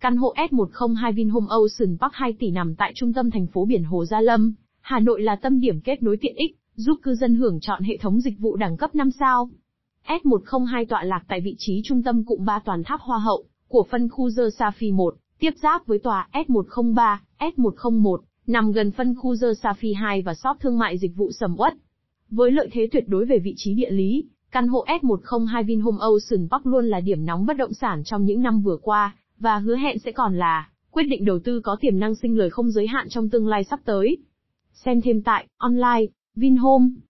Căn hộ S102 Vinhome Ocean Park 2 tỷ nằm tại trung tâm thành phố biển Hồ Gia Lâm, Hà Nội là tâm điểm kết nối tiện ích, giúp cư dân hưởng chọn hệ thống dịch vụ đẳng cấp 5 sao. S102 tọa lạc tại vị trí trung tâm cụm 3 toàn tháp Hoa Hậu của phân khu The Safi 1, tiếp giáp với tòa S103, S101, nằm gần phân khu The Safi 2 và shop thương mại dịch vụ sầm uất. Với lợi thế tuyệt đối về vị trí địa lý, căn hộ S102 Vinhome Ocean Park luôn là điểm nóng bất động sản trong những năm vừa qua, và hứa hẹn sẽ còn là quyết định đầu tư có tiềm năng sinh lời không giới hạn trong tương lai sắp tới. Xem thêm tại online, Vinhome